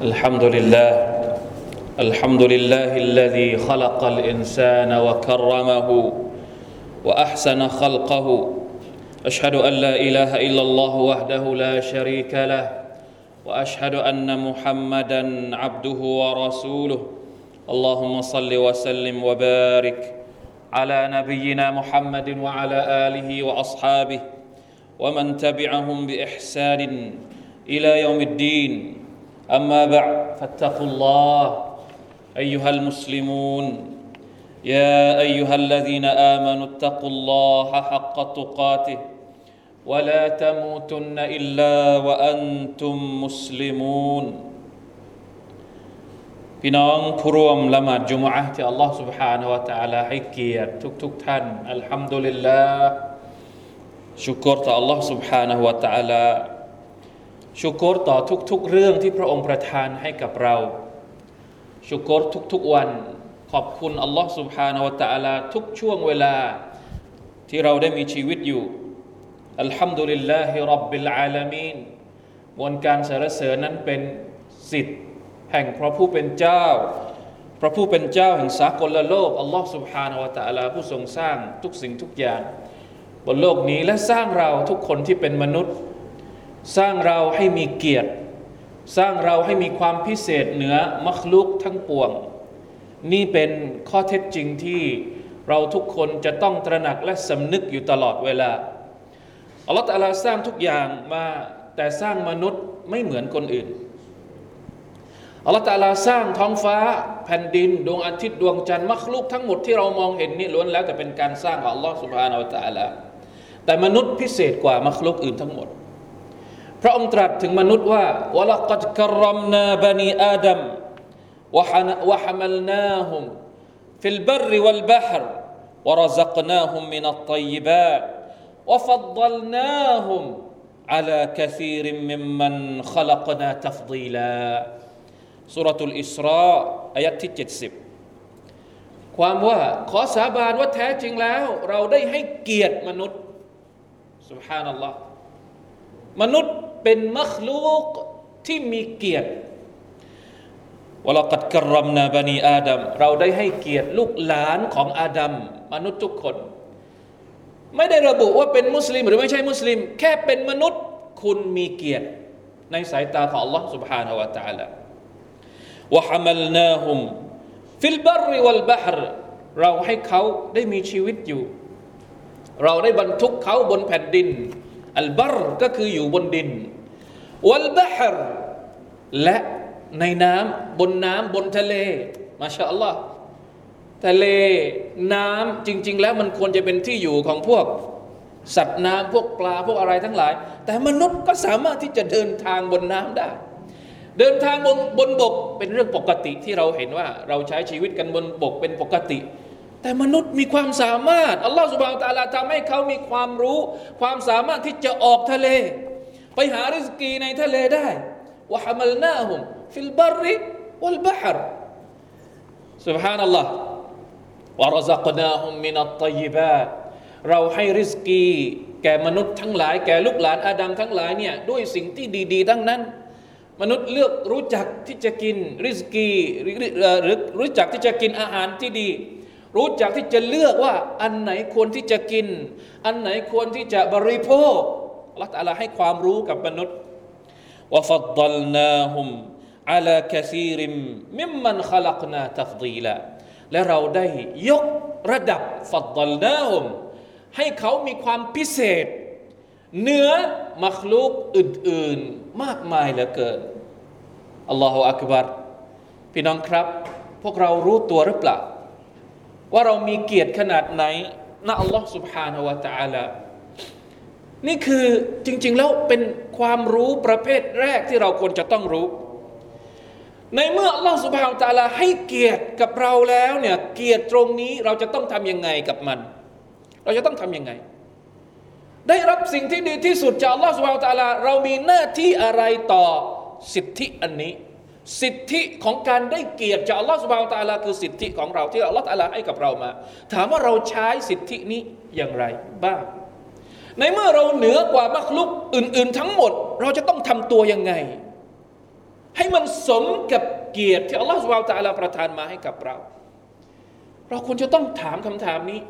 الحمد لله الحمد لله الذي خلق الإنسان وكرمه وأحسن خلقه. أشهد أن لا إله إلا الله وحده لا شريك له وأشهد أن محمدا عبده ورسوله. اللهم صل وسلم وبارك على نبينا محمد وعلى آله وأصحابه ومن تبعهم بإحسان إلى يوم الدين. اما بعد فاتقوا الله ايها المسلمون يا ايها الذين امنوا اتقوا الله حق تقاته ولا تموتن الا وانتم مسلمون พี่น้องผู้ร่วมละหมาดจุมอะห์ที่อัลลอฮ์ سبحانه และ تعالى ให้เกียรติทุกๆทท่านอัลฮัมดุลิลลาห์ชุกรต่อ Allah سبحانه และ تعالى ชูกรต่อทุกๆเรื่องที่พระองค์ประทานให้กับเราชูกรทุกๆวัน ขอบคุณอัลลอฮ์สุบฮานาวะตะอาลาทุกช่วงเวลาที่เราได้มีชีวิตอยู่อัลฮัมดุลิลลาฮิรับบิลอาลามีนมวลการสรรเสริญนั้นเป็นสิทธิ์แห่งพระผู้เป็นเจ้า พระผู้เป็นเจ้าแห่งสากลโลกอัลลอฮ์สุบฮานาวะตะอาลาผู้ทรงสร้างทุกสิ่งทุกอย่าง บนโลกนี้และสร้างเราทุกคนที่เป็นมนุษย์ สร้างเราให้มีเกียรติ สร้างเราให้มีความพิเศษเหนือมัคลุกทั้งปวง นี่เป็นข้อเท็จจริงที่เราทุกคนจะต้องตระหนักและสำนึกอยู่ตลอดเวลาอัลลอฮฺตะลาสร้างทุกอย่างมาแต่สร้างมนุษย์ไม่เหมือนคนอื่นอัลลอฮฺตะลาสร้างท้องฟ้าแผ่นดิน ดวงอาทิตย์ดวงจันทร์มัคลุกทั้งหมดที่เรามองเห็นนี่ล้วนแล้วแต่เป็นการสร้างของอัลลอฮฺสุบฮานาอัลตะลาแต่มนุษย์พิเศษกว่ามัคลุกอื่นทั้งหมด พระองค์ตรัสถึงมนุษย์ว่าวะลักัดกรมนาบานีอาดัมวะฮมัลนาฮุมฟิลบรวัลบหร ورزقناهم من الطيبات وفضلناهم على كثير ممن خلقنا تفضيلا สุรทูลอิสราอายัดที่70 ความว่าขอสาบานว่าแท้จริงแล้ว เราได้ให้เกียรติมนุษย์สุบฮานัลลอฮ์มนุษย์ เป็นมัคลูกที่มีเกียรติวลกัดกรมนาบานีอาดัมเราได้ให้เกียรติลูกหลานของอาดัมมนุษย์ทุกคน ไม่ได้ระบุว่าเป็นมุสลิม หรือไม่ใช่มุสลิม แค่เป็นมนุษย์คุณมีเกียรติ ในสายตาของ Allah سبحانه และ تعالى وحملناهم في البر والبحر เราให้เขาได้มีชีวิตอยู่ เราได้บรรทุกเขาบนแผ่นดิน อัลบรก็คืออยู่บนดิน วัลบหรและในน้ำบนน้ำบนทะเล มาชาอัลลอฮ์ทะเลน้ำจริง ๆ แล้วมันควรจะเป็นที่อยู่ของพวก สัตว์น้ำพวกปลาพวกอะไรทั้งหลาย แต่มนุษย์ก็สามารถที่จะเดินทางบนน้ำได้ เดินทางบนบนบกเป็นเรื่องปกติที่เราเห็นว่า เราใช้ชีวิตกันบนบกเป็นปกติ แต่มนุษย์มีความสามารถอัลลอฮฺสุบานตาลาทำให้เขามีความรู้ ความสามารถที่จะออกทะเล ไปหาริสกีในทะเลได้วะฮามลนาฮุมฟิลบาริวัลบาฮรสุบฮานัลลอฮ์วะรซักนาฮุมมินัตตยิบาตเราให้ริสกี แก่มนุษย์ทั้งหลาย แก่ลูกหลานอาดัมทั้งหลายเนี่ยด้วยสิ่งที่ดี ๆ ทั้งนั้น มนุษย์เลือกรู้จักที่จะกินริสกีหรือรู้จักที่จะกินอาหารที่ดี รู้จักที่จะเลือกว่าอันไหนควรที่จะกิน อันไหนควรที่จะบริโภคอัลลอฮฺตะลาให้ความรู้กับมนุษย์ว่าฟัดดลนาฮุมอัลาคซีริมมิมมันขลักนาตัฟดีละและเราได้ยกระดับฟัดดลนาฮุมให้เขามีความพิเศษ เหนือมัคลูกอื่นๆมากมายเหลือเกินอัลลอฮฺอักบัรพี่น้องครับ พวกเรารู้ตัวหรือเปล่า ว่าเรามีเกียรติขนาดไหนนะอัลลอฮฺ سبحانه และ تعالى นี่คือจริง ๆ แล้วเป็นความรู้ประเภทแรกที่เราควรจะต้องรู้ ในเมื่ออัลลอฮฺ سبحانه และ تعالى ให้เกียรติกับเราแล้วเนี่ยเกียรติตรงนี้เราจะต้องทำยังไงกับมัน เราจะต้องทำยังไง ได้รับสิ่งที่ดีที่สุดจากอัลลอฮฺ سبحانه และ تعالى เรามีหน้าที่อะไรต่อสิทธิอันนี้ สิทธิของการได้เกียรติจากอัลลอฮฺสุบานตะลาคือสิทธิของเราที่อัลลอฮฺตะลาให้กับเรามา ถามว่าเราใช้สิทธินี้อย่างไรบ้าง ในเมื่อเราเหนือกว่ามักลุกอื่น ๆ ทั้งหมด เราจะต้องทำตัวยังไง ให้มันสมกับเกียรติที่อัลลอฮฺสุบไบร์ตะลาประทานมาให้กับเรา เราควรจะต้องถามคำถามนี้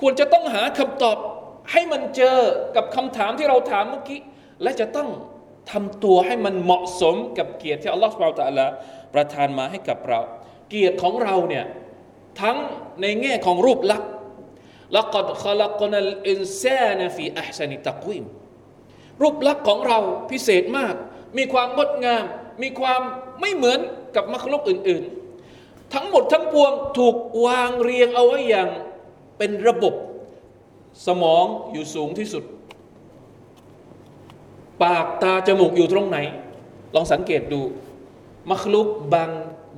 ควรจะต้องหาคำตอบให้มันเจอกับคำถามที่เราถามเมื่อกี้และจะต้อง ทำตัวให้มันเหมาะสมกับเกียรติที่อัลลอฮฺสุบไบตะลาประทานมาให้กับเรา เกียรติของเราเนี่ยทั้งในแง่ของรูปลักษณ์ละกัดขลักนัลอินซานฟีอัพซานิตะกวิมรูปลักษณ์ของเราพิเศษมาก มีความงดงาม มีความไม่เหมือนกับมรรคลกอื่น ๆ ทั้งหมดทั้งปวงถูกวางเรียงเอาไว้อย่างเป็นระบบสมองอยู่สูงที่สุด ปากตาจมูกอยู่ตรงไหน ลองสังเกตดูมรรคลุกบาง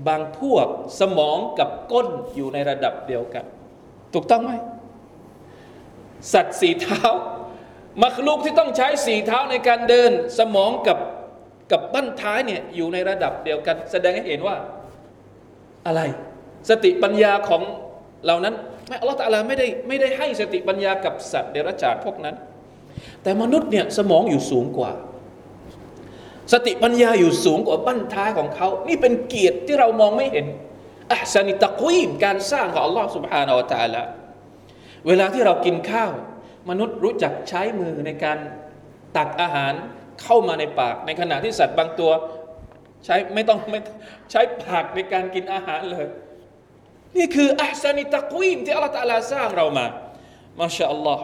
บางพวกสมองกับก้นอยู่ในระดับเดียวกัน ถูกต้องไหม สัตว์สีเท้า มัคลูกที่ต้องใช้สีเท้าในการเดิน สมองกับกับบั้นท้ายเนี่ยอยู่ในระดับเดียวกัน แสดงให้เห็นว่าอะไร สติปัญญาของเหล่านั้นไม่อัลลอฮฺตะลาไม่ได้ไม่ได้ให้สติปัญญากับสัตว์เดรัจฉานพวกนั้น แต่มนุษย์เนี่ยสมองอยู่สูงกว่า สติปัญญาอยู่สูงกว่าบั้นท้ายของเขา นี่เป็นเกียรติที่เรามองไม่เห็นอัพสนิตะกุยมการสร้างของอัลลอฮฺ سبحانه และ تعالى เวลาที่เรากินข้าว มนุษย์รู้จักใช้มือในการตักอาหารเข้ามาในปาก ในขณะที่สัตว์บางตัว ใช้ไม่ต้องไม่ใช้ปากในการกินอาหารเลย นี่คืออัลสนิตะกุยมที่อัลลอฮฺตะลาสร้างเรามามาชาอัลลอฮ์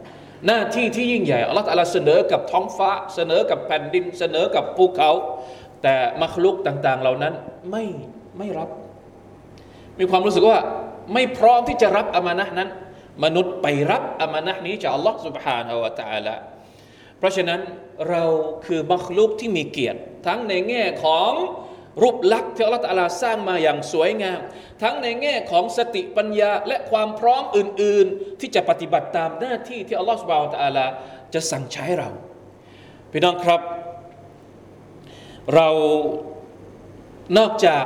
หน้าที่ที่ยิ่งใหญ่อัลลอฮ์ تعالى เสนอกับท้องฟ้า เสนอกับแผ่นดิน เสนอกับภูเขา แต่มัคลุกต่าง ๆ เหล่านั้นไม่ไม่รับมีความรู้สึกว่าไม่พร้อมที่จะรับอามานะนั้น มนุษย์ไปรับอามานะนี้จากอัลลอฮ์ سبحانه และ تعالى เพราะฉะนั้นเราคือมัคลุกที่มีเกียรติ ทั้งในแง่ของ รูปลักษณ์ที่อัลลอฮฺลาสร้างมาอย่างสวยงาม ทั้งในแง่ของสติปัญญาและความพร้อมอื่น ๆ ที่จะปฏิบัติตามหน้าที่ที่อัลลอฮฺสุบาตาลาจะสั่งใช้เราพี่น้องครับ เรานอกจาก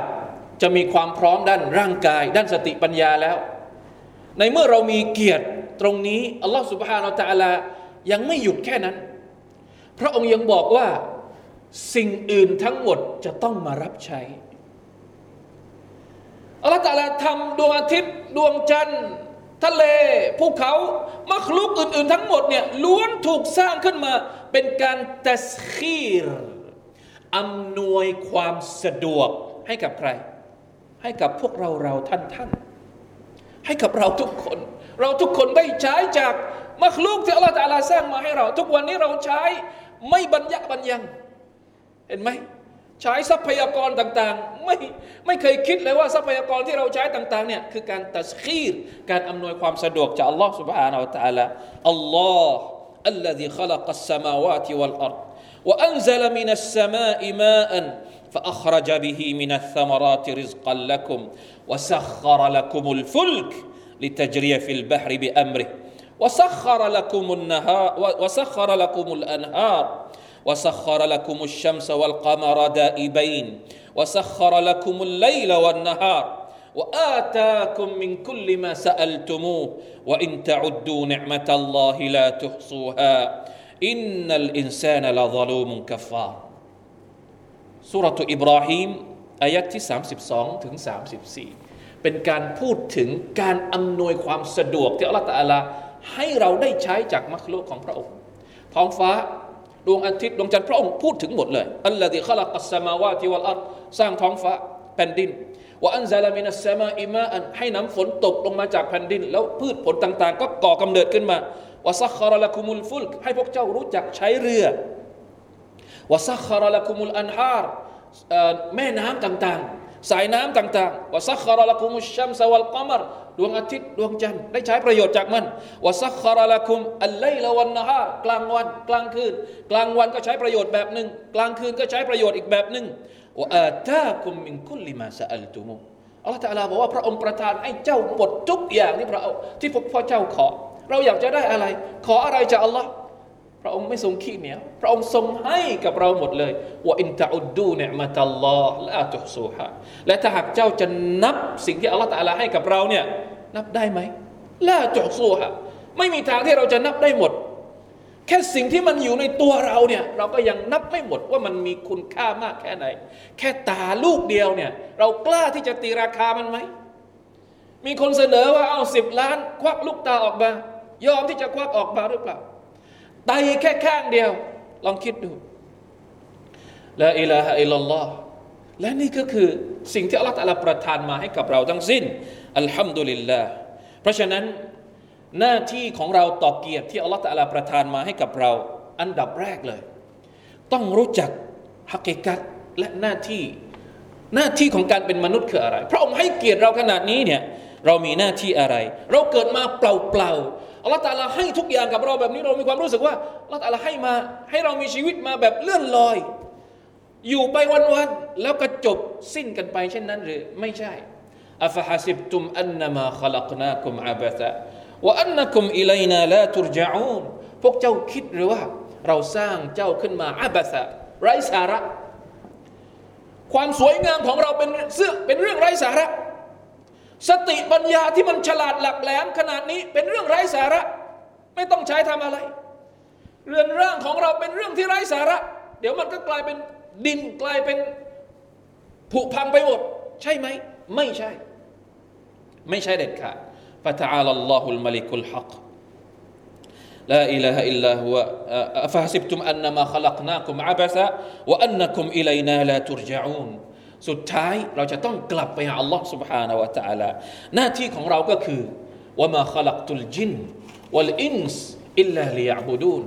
จะมีความพร้อมด้านร่างกาย ด้านสติปัญญาแล้ว ในเมื่อเรามีเกียรติตรงนี้อัลลอฮฺสุบฮานาอัลลอฮยังไม่หยุดแค่นั้น พระองค์ยังบอกว่า สิ่งอื่นทั้งหมดจะต้องมารับใช้อัลลอฮฺตะลาทำดวงอาทิตย์ ดวงจันทร์ ทะเลภูเขามัคลุกอื่น ๆ ทั้งหมดเนี่ยล้วนถูกสร้างขึ้นมา เป็นการตัสคีรอำนวยความสะดวกให้กับใคร ให้กับพวกเราเราท่านท่านให้กับเราทุกคน เราทุกคนได้ใช้จากมัคลูกที่อัลลอฮฺตาลาสร้างมาให้เรา ทุกวันนี้เราใช้ไม่บรรยับรรยัง เห็นไหมใช้ทรัพยากรต่างๆ ไม่ไม่เคยคิดเลยว่าทรัพยากรที่เราใช้ต่างๆเนี่ยคือการตัสคีรการอำนวยความสะดวกจากอัลลอฮฺ سبحانه และ تعالى อัลลอฮ์ الذي خلق السماوات والأرض وأنزل من السماء ماء فأخرج به من الثمرات رزقا لكم وسخر لكم الفلك لتجري في البحر بأمره وسخر لكم النهار وسخر لكم الأنهار وسخر لكم الشمس والقمر دائبين وسخر لكم الليل والنهار وآتاكم من كل ما سألتموه وإن تعدوا نعمة الله لا تحصوها إن الإنسان لظلوم كفار สุรตุอิบราฮิมอายัดที่ 32 ถึง 34 เป็นการพูดถึงการอำนวยความสะดวกที่อัลลอฮฺตะลาให้เราได้ใช้จากมัคลุกของพระองค์ ท้องฟ้า ดวงอาทิตย์ดวงจันทร์พระองค์พูดถึงหมดเลยالله الذي خلق السماوات والأرض สร้างท้องฟ้าแผ่นดินوأنزل من السماء ماء ให้น้ำฝนตกลงมาจากแผ่นดิน แล้วพืชผลต่างๆ ก็ก่อกำเนิดขึ้นมาوسخر لكم الفلك ให้พวกเจ้ารู้จักใช้เรือوسخر لكم الأنهار แม่น้ำต่างๆ สายน้ำต่างๆوسخر لكم الشمس والقمر ดวงอาทิตย์ดวงจันทร์ได้ใช้ประโยชน์จากมันวะซักคาระละคุมอัลไลละวันนะฮารกลางวัน กลางคืน กลางวันก็ใช้ประโยชน์แบบหนึ่งกลางคืนก็ใช้ประโยชน์อีกแบบหนึ่งว่าอาตาคุมมินคุลลิมาสอัลตุมูอัลลอฮฺตะลาบอกว่าพระองค์ประทานให้เจ้าหมดทุกอย่างที่พระที่พระเจ้าขอ เราอยากจะได้อะไร ขออะไรจากอัลลอฮ์พระองค์ไม่ทรงขี้เหนียวพระองค์ทรงให้กับเราหมดเลยว่าอินตะอุดดูเนมัตัลลอฮ์ละตุซูฮะและถ้าหากเจ้าจะนับสิ่งที่อัลลอฮฺตะลาให้กับเราเนี่ย นับได้ไหมละตุฮซูฮะไม่มีทางที่เราจะนับได้หมด แค่สิ่งที่มันอยู่ในตัวเราเนี่ย เราก็ยังนับไม่หมดว่ามันมีคุณค่ามากแค่ไหน แค่ตาลูกเดียวเนี่ย เรากล้าที่จะตีราคามันไหม มีคนเสนอว่าเอาสิบล้าน ควักลูกตาออกมา ยอมที่จะควักออกมาหรือเปล่าไตแค่ข้างเดียว ลองคิดดูละอิลาฮะอิลลัลลอฮ์ และนี่ก็คือสิ่งที่อัลลอฮฺประทานมาให้กับเราทั้งสิ้นอัลฮัมดุลิลลาห์เพราะฉะนั้นหน้าที่ของเราต่อเกียรติที่อัลลอฮฺประทานมาให้กับเรา อันดับแรกเลย ต้องรู้จักฮักกิกัตและหน้าที่หน้าที่ของการเป็นมนุษย์คืออะไร พระองค์ให้เกียรติเราขนาดนี้เนี่ยเรามีหน้าที่อะไร เราเกิดมาเปล่าๆอัลลอฮฺตะลาให้ทุกอย่างกับเราแบบนี้เรามีความรู้สึกว่าอัลลอฮฺตะลาให้มา ให้เรามีชีวิตมาแบบเลื่อนลอย อยู่ไปวันๆแล้วก็จบสิ้นกันไปเช่นนั้นหรือไม่ใช่อัฟฮัสิบตุมอันนมาขลักนาคุมอาบะตะว่าอันนักุมอิลัยนาลาตุรจาอูนพวกเจ้าคิดหรือว่า เราสร้างเจ้าขึ้นมาอาบะสะไร้สาระ ความสวยงามของเราเป็นเสื้อเป็นเรื่องไร้สาระ สติปัญญาที่มันฉลาดหลักแหลมขนาดนี้เป็นเรื่องไร้สาระ ไม่ต้องใช้ทำอะไร เรือนร่างของเราเป็นเรื่องที่ไร้สาระ เดี๋ยวมันก็กลายเป็น ดินกลายเป็นผุพังไปหมด ใช่ไหม ไม่ใช่ ไม่ใช่เด็ดขาด فتعالى الله الملك الحق لا إله إلا هو أفحسبتم أنما خلقناكم عبثا وأنكم إلينا لا ترجعون สุดท้ายเราจะต้องกลับไปหา Allah سبحانه และ تعالى หน้าที่ของเราก็คือว่ามาขลักตุลจินวัลอินส์อิลลาลิยาบูดูน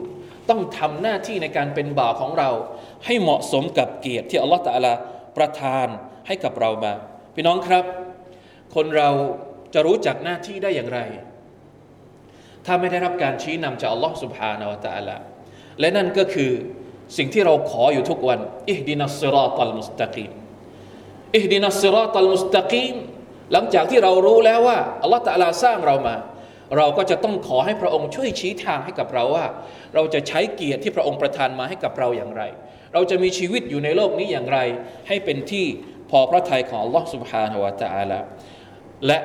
ต้องทำหน้าที่ในการเป็นบ่าวของเรา ให้เหมาะสมกับเกียรติที่อัลลอฮฺตะลาประทานให้กับเรามา พี่น้องครับ คนเราจะรู้จักหน้าที่ได้อย่างไร ถ้าไม่ได้รับการชี้นำจากอัลลอฮฺสุบฮานาวะตะลาและนั่นก็คือสิ่งที่เราขออยู่ทุกวันอิฮดินัสซิรอตัลมุสตะกีมอิฮดินัสซิรอตัลมุสตะกีมหลังจากที่เรารู้แล้วว่าอัลลอฮฺตะลาสร้างเรามา เราก็จะต้องขอให้พระองค์ช่วยชี้ทางให้กับเราว่า เราจะใช้เกียรติที่พระองค์ประทานมาให้กับเราอย่างไร เราจะมีชีวิตอยู่ในโลกนี้อย่างไร ให้เป็นที่พอพระทัยของ Allah Subhanahu wa Taala และ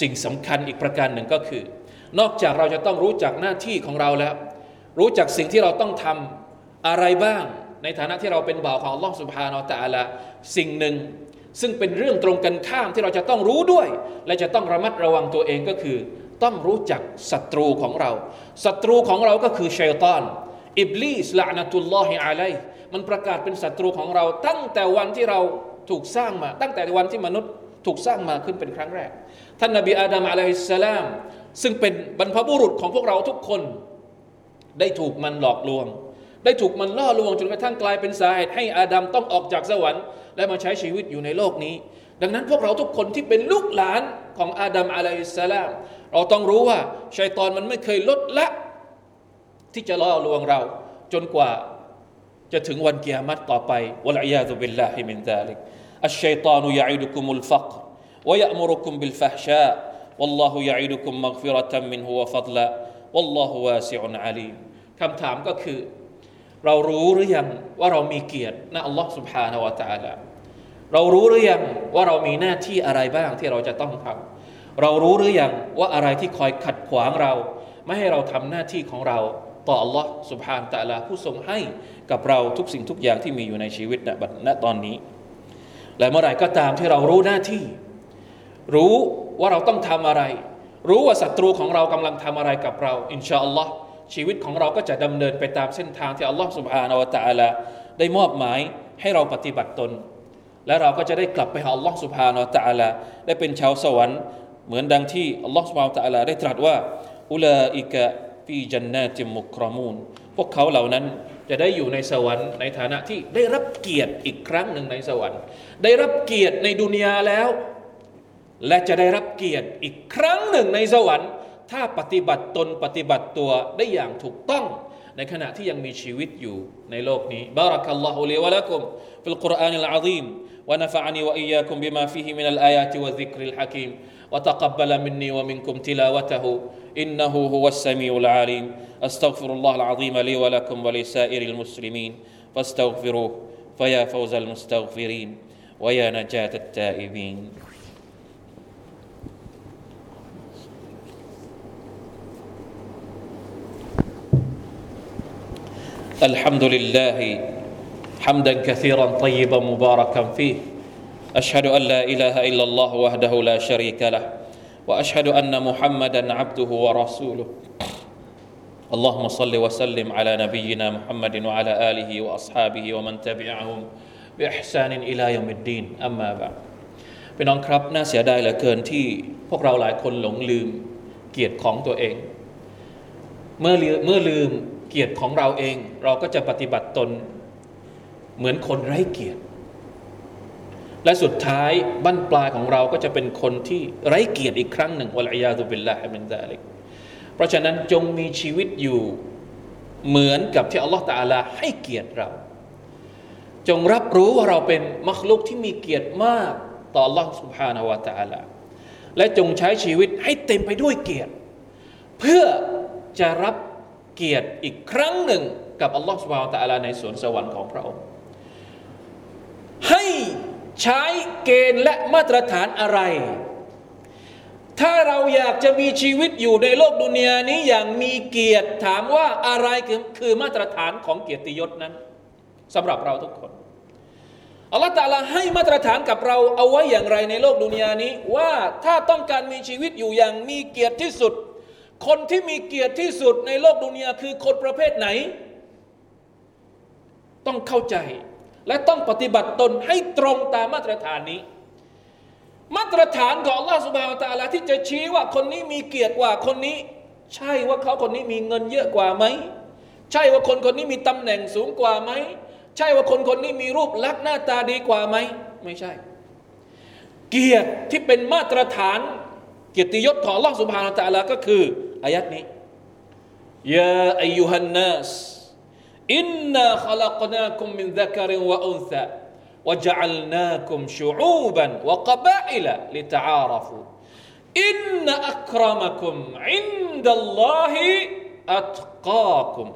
สิ่งสำคัญอีกประการหนึ่งก็คือ นอกจากเราจะต้องรู้จักหน้าที่ของเราแล้ว รู้จักสิ่งที่เราต้องทำอะไรบ้าง ในฐานะที่เราเป็นบ่าวของ Allah Subhanahu wa Taala สิ่งหนึ่ง ซึ่งเป็นเรื่องตรงกันข้ามที่เราจะต้องรู้ด้วย และจะต้องระมัดระวังตัวเองก็คือ ต้องรู้จักศัตรูของเราศัตรูของเราก็คือชัยตอนอิบลีสละนตุลลอฮิอะลัย มันประกาศเป็นศัตรูของเรา ตั้งแต่วันที่เราถูกสร้างมา ตั้งแต่วันที่มนุษย์ถูกสร้างมาขึ้นเป็นครั้งแรก ท่านนบีอาดัมอะลัยฮิสสลาม ซึ่งเป็นบรรพบุรุษของพวกเราทุกคน ได้ถูกมันหลอกลวง ได้ถูกมันล่อลวงจนกระทั่งกลายเป็นสาเหตุให้อาดัมต้องออกจากสวรรค์และมาใช้ชีวิตอยู่ในโลกนี้ ดังนั้นพวกเราทุกคนที่เป็นลูกหลานของอาดัมعليه السلام เราต้องรู้ว่าชัยตอนมันไม่เคยลดละ ที่จะล่อลวงเราจนกว่า จะถึงวันเกียรติต่อไปวะลัยยาตุบิลลาฮิมินซาลิกอัชชัยตานุยะอิดุคุมุลฟักร ويأمركم بالفحشاء والله يعيدكم مغفرة منه وفضلا والله واسع عليم คำถามก็คือ เรารู้หรือยังว่าเรามีเกียรตินะอัลลอฮ์ سبحانه และ تعالى เรารู้หรือยังว่าเรามีหน้าที่อะไรบ้างที่เราจะต้องทำเรารู้หรือยังว่าอะไรที่คอยขัดขวางเรา ไม่ให้เราทำหน้าที่ของเรา ต่ออัลลอฮ์ سبحانه และ تعالى ผู้ทรงให้กับเราทุกสิ่งทุกอย่างที่มีอยู่ในชีวิตณตอนนี้ และเมื่อไหร่ก็ตามที่เรารู้หน้าที่รู้ว่าเราต้องทำอะไร รู้ว่าศัตรูของเรากำลังทำอะไรกับเรา อินชาอัลลอฮ์ชีวิตของเราก็จะดำเนินไปตามเส้นทางที่อัลลอฮ์สุบฮานาวะตะอาลาได้มอบหมายให้เราปฏิบัติตน และเราก็จะได้กลับไปหาอัลลอฮ์สุบฮานาวะตะอาลาได้เป็นชาวสวรรค์ เหมือนดังที่อัลลอฮ์สุบฮานาวะตะอาลาได้ตรัสว่าอุลาอิกะ ฟีจันนาติมุกรมูนพวกเขาเหล่านั้นจะได้อยู่ในสวรรค์ในฐานะที่ได้รับเกียรติอีกครั้งหนึ่งในสวรรค์ ได้รับเกียรติในดุนยาแล้วและจะได้รับเกียรติอีกครั้งหนึ่งในสวรรค์ ถ้าปฏิบัติตนปฏิบัติตัวได้อย่างถูกต้อง ในขณะที่ยังมีชีวิตอยู่ในโลกนี้บารักัลลอฮุลีวะลักุมฟิลกุรอานิลอาซีม ونفعني وإياكم بما فيه من الآيات والذكر الحكيم وتقبل مني ومنكم تلاوته إنه هو السميع العليم. أستغفر الله العظيم لي ولكم ولسائر المسلمين. فاستغفروه فيا فوز المستغفرين ويا نجاة التائبين. الحمد لله حمدا كثيرا طيبا مباركا فيه. أشهد أن لا إله إلا الله وحده لا شريك له. واشهد ان محمدا عبده ورسوله اللهم صل وسلم على نبينا محمد وعلى اله واصحابه ومن تبعهم باحسان الى يوم الدين اما بعد พี่น้องครับน่าเสียดายเหลือเกินที่พวกเราหลายคนหลงลืมเกียรติของตัวเอง เมื่อเมื่อลืมเกียรติของเราเอง เราก็จะปฏิบัติตนเหมือนคนไร้เกียรติ และสุดท้ายบั้นปลายของเราก็จะเป็นคนที่ไร้เกียรติอีกครั้งหนึ่งวะลัยยาตุบิลลาฮิมินซาลิกเพราะฉะนั้นจงมีชีวิตอยู่เหมือนกับที่อัลลอฮฺตาลาให้เกียรติเรา จงรับรู้ว่าเราเป็นมัคลุกที่มีเกียรติมาก ต่อ Allah سبحانه และ تعالى และจงใช้ชีวิตให้เต็มไปด้วยเกียรติ เพื่อจะรับเกียรติอีกครั้งหนึ่งกับอัลลอฮฺ سبحانه และ تعالى ในสวนสวรรค์ของพระองค์ให้ ใช้เกณฑ์และมาตรฐานอะไร ถ้าเราอยากจะมีชีวิตอยู่ในโลกดุนยานี้อย่างมีเกียรติถามว่าอะไรคือคือมาตรฐานของเกียรติยศนั้นสำหรับเราทุกคนอัลลอฮฺตาลาให้มาตรฐานกับเราเอาไว้อย่างไรในโลกดุนยานี้ ว่าถ้าต้องการมีชีวิตอยู่อย่างมีเกียรติที่สุด คนที่มีเกียรติที่สุดในโลกดุนยาคือคนประเภทไหน ต้องเข้าใจ และต้องปฏิบัติตนให้ตรงตามมาตรฐานนี้ มาตรฐานของอัลลอฮฺสุบฮานตะลาที่จะชี้ว่าคนนี้มีเกียรติกว่าคนนี้ ใช่ว่าเขาคนนี้มีเงินเยอะกว่าไหมใช่ว่าคนคนนี้มีตำแหน่งสูงกว่าไหมใช่ว่าคนคนนี้มีรูปลักษณ์หน้าตาดีกว่าไหมไม่ใช่ เกียรติที่เป็นมาตรฐาน เกียรติยศของอัลลอฮฺสุบฮานตะลาก็คืออายัดนี้ยาอายุฮันนัส إنا خلقناكم من ذكر وأنثى وجعلناكم شعوبا وقبائل لتعارفوا إن أكرمكم عند الله أتقاكم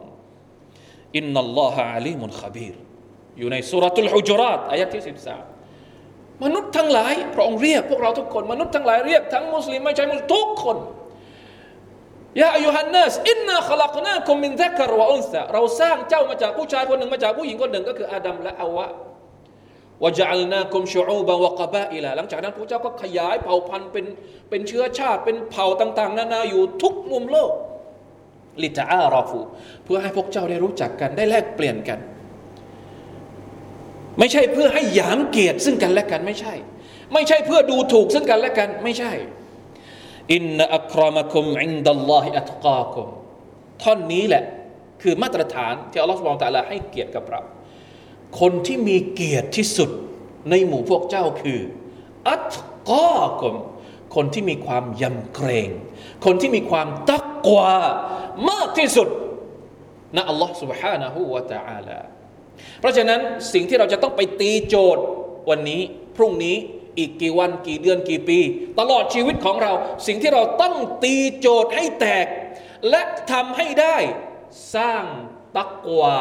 إن الله عليم خبير อยู่ในสุรทูลฮุจรัตอายะที่13มนุษย์ทั้งหลายพระองค์เรียกพวกเราทุกคนมนุษย์ทั้งหลายเรียกทั้งมุสลิมไม่ใช่มุสลิมทุกคน ยาอายุฮันนัสอินนาขลักนาคุมมินซักรวะอุนซะเราสร้างเจ้ามาจากผู้ชายคนหนึ่งมาจากผู้หญิงคนหนึ่งก็คืออาดัมและอาวะวะจัลนาคุมชูอูบะวะกบะอิละหลังจากนั้นพระเจ้าก็ขยายเผ่าพันธุ์เป็นเป็นเชื้อชาติเป็นเผ่าต่าง ๆ นานาอยู่ทุกมุมโลกลิตาอาราฟูเพื่อให้พวกเจ้าได้รู้จักกันได้แลกเปลี่ยนกัน ไม่ใช่เพื่อให้หยามเกียรติซึ่งกันและกันไม่ใช่ ไม่ใช่เพื่อดูถูกซึ่งกันและกันไม่ใช่ อินนอัครามะคุมอินดัลลอฮิอัตกาคุมท่อนนี้แหละ คือมาตรฐานที่อัลลอฮฺสุบานตะลาให้เกียรติกับเรา คนที่มีเกียรติที่สุดในหมู่พวกเจ้าคือ อัตกาคุมคนที่มีความยำเกรง คนที่มีความตักกวามากที่สุดนะอัลลอฮฺ سبحانه และ تعالى เพราะฉะนั้นสิ่งที่เราจะต้องไปตีโจทย์วันนี้พรุ่งนี้ อีกกี่วันกี่เดือนกี่ปี ตลอดชีวิตของเรา สิ่งที่เราต้องตีโจทย์ให้แตก และทำให้ได้สร้างตักวา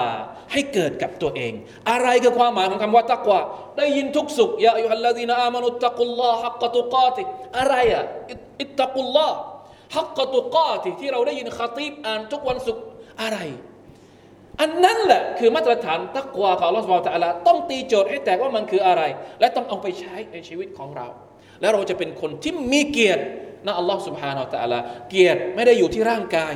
ให้เกิดกับตัวเอง อะไรคือความหมายของคำว่าตักวาได้ยินทุกสุขยาอัยฮัลลาดีนอามานุตักุลลอฮักกตุกาติอะไรอะอิตตักุลลอฮักกตุกาติที่เราได้ยินคาตีบอ่านทุกวันสุขอะไร อันนั้นแหละคือมาตรฐานตักวาของอัลลอฮฺสุบไบร์ตะลาต้องตีโจทย์ให้แตกว่ามันคืออะไร และต้องเอาไปใช้ในชีวิตของเรา แล้วเราจะเป็นคนที่มีเกียรตินะอัลลอฮฺสุบฮานาอัลตะลาเกียรติไม่ได้อยู่ที่ร่างกาย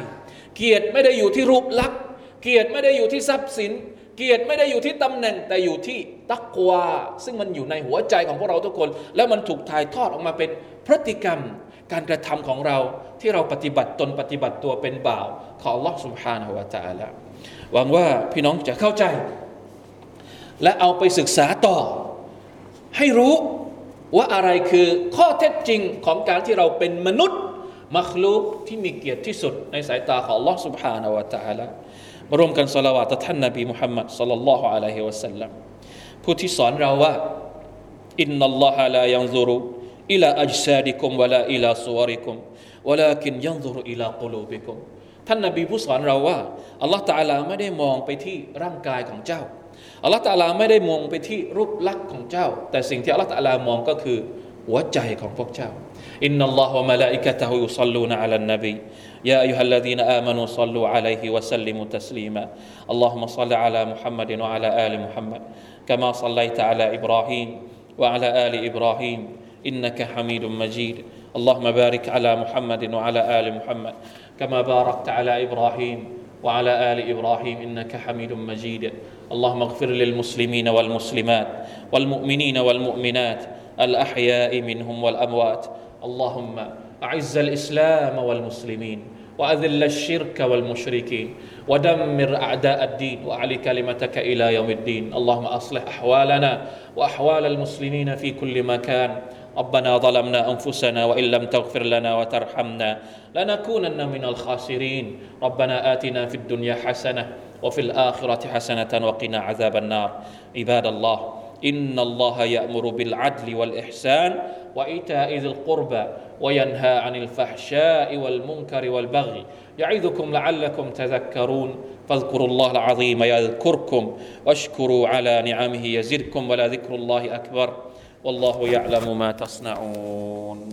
เกียรติไม่ได้อยู่ที่รูปลักษณ์เกียรติไม่ได้อยู่ที่ทรัพย์สิน เกียรติไม่ได้อยู่ที่ตำแหน่งแต่อยู่ที่ตักวา ซึ่งมันอยู่ในหัวใจของพวกเราทุกคน แล้วมันถูกถ่ายทอดออกมาเป็นพฤติกรรม การกระทำของเราที่เราปฏิบัติตนปฏิบัติตัวเป็นบ่าว ของลอฮฺสุบฮานาอัลตะลาหวังว่าพี่น้องจะเข้าใจ และเอาไปศึกษาต่อ ให้รู้ว่าอะไรคือข้อเท็จจริงของการที่เราเป็นมนุษย์ มัคลูกที่มีเกียรติที่สุดในสายตาของลอสุบฮานาวะตาละมา ร่วมกันสละวาตต่อท่านนบีมุฮัมมัดสัลลัลลอฮุอะลัยฮิวะสัลลัมผู้ที่สอนเราว่าإن الله لا ينظر إلى أجسادكم ولا إلى صوركم ولكن ينظر إلى قلوبكم ท่านนบีผู้สอนเราว่าอัลลอฮ์ตะอาลาไม่ได้มองไปที่ร่างกายของเจ้าอัลลอฮ์ตะอาลาไม่ได้มองไปที่รูปลักษณ์ของเจ้า แต่สิ่งที่อัลลอฮ์ตะอาลามองก็คือ หัวใจของพวกเจ้า อินนัลลอฮฺวะมะลาอิกะตะฮุยุศ็อลลูนอะลันนบี يا أيها الذين آمنوا صلوا عليه وسلموا تسليما اللهم صل على محمد وعلى آل محمد كما صليت على إبراهيم وعلى آل إبراهيم إنك حميد مجيد اللهم بارك على محمد وعلى آل محمد كما باركت على إبراهيم وعلى آل إبراهيم إنك حميد مجيد اللهم اغفر للمسلمين والمسلمات والمؤمنين والمؤمنات الأحياء منهم والأموات. اللهم أعز الإسلام والمسلمين وأذل الشرك والمشركين ودمر أعداء الدين وأعلي كلمتك إلى يوم الدين. اللهم أصلح أحوالنا وأحوال المسلمين في كل مكان. ربنا ظلمنا أنفسنا وإن لم تغفر لنا وترحمنا لنكونن من الخاسرين. ربنا آتنا في الدنيا حسنة وفي الآخرة حسنة وقنا عذاب النار. عباد الله إن الله يأمر بالعدل والإحسان وإيتاء ذي القربى وينهى عن الفحشاء والمنكر والبغي يعظكم لعلكم تذكرون فاذكروا الله العظيم يذكركم واشكروا على نعمه يزدكم ولذكر الله أكبر والله يعلم ما تصنعون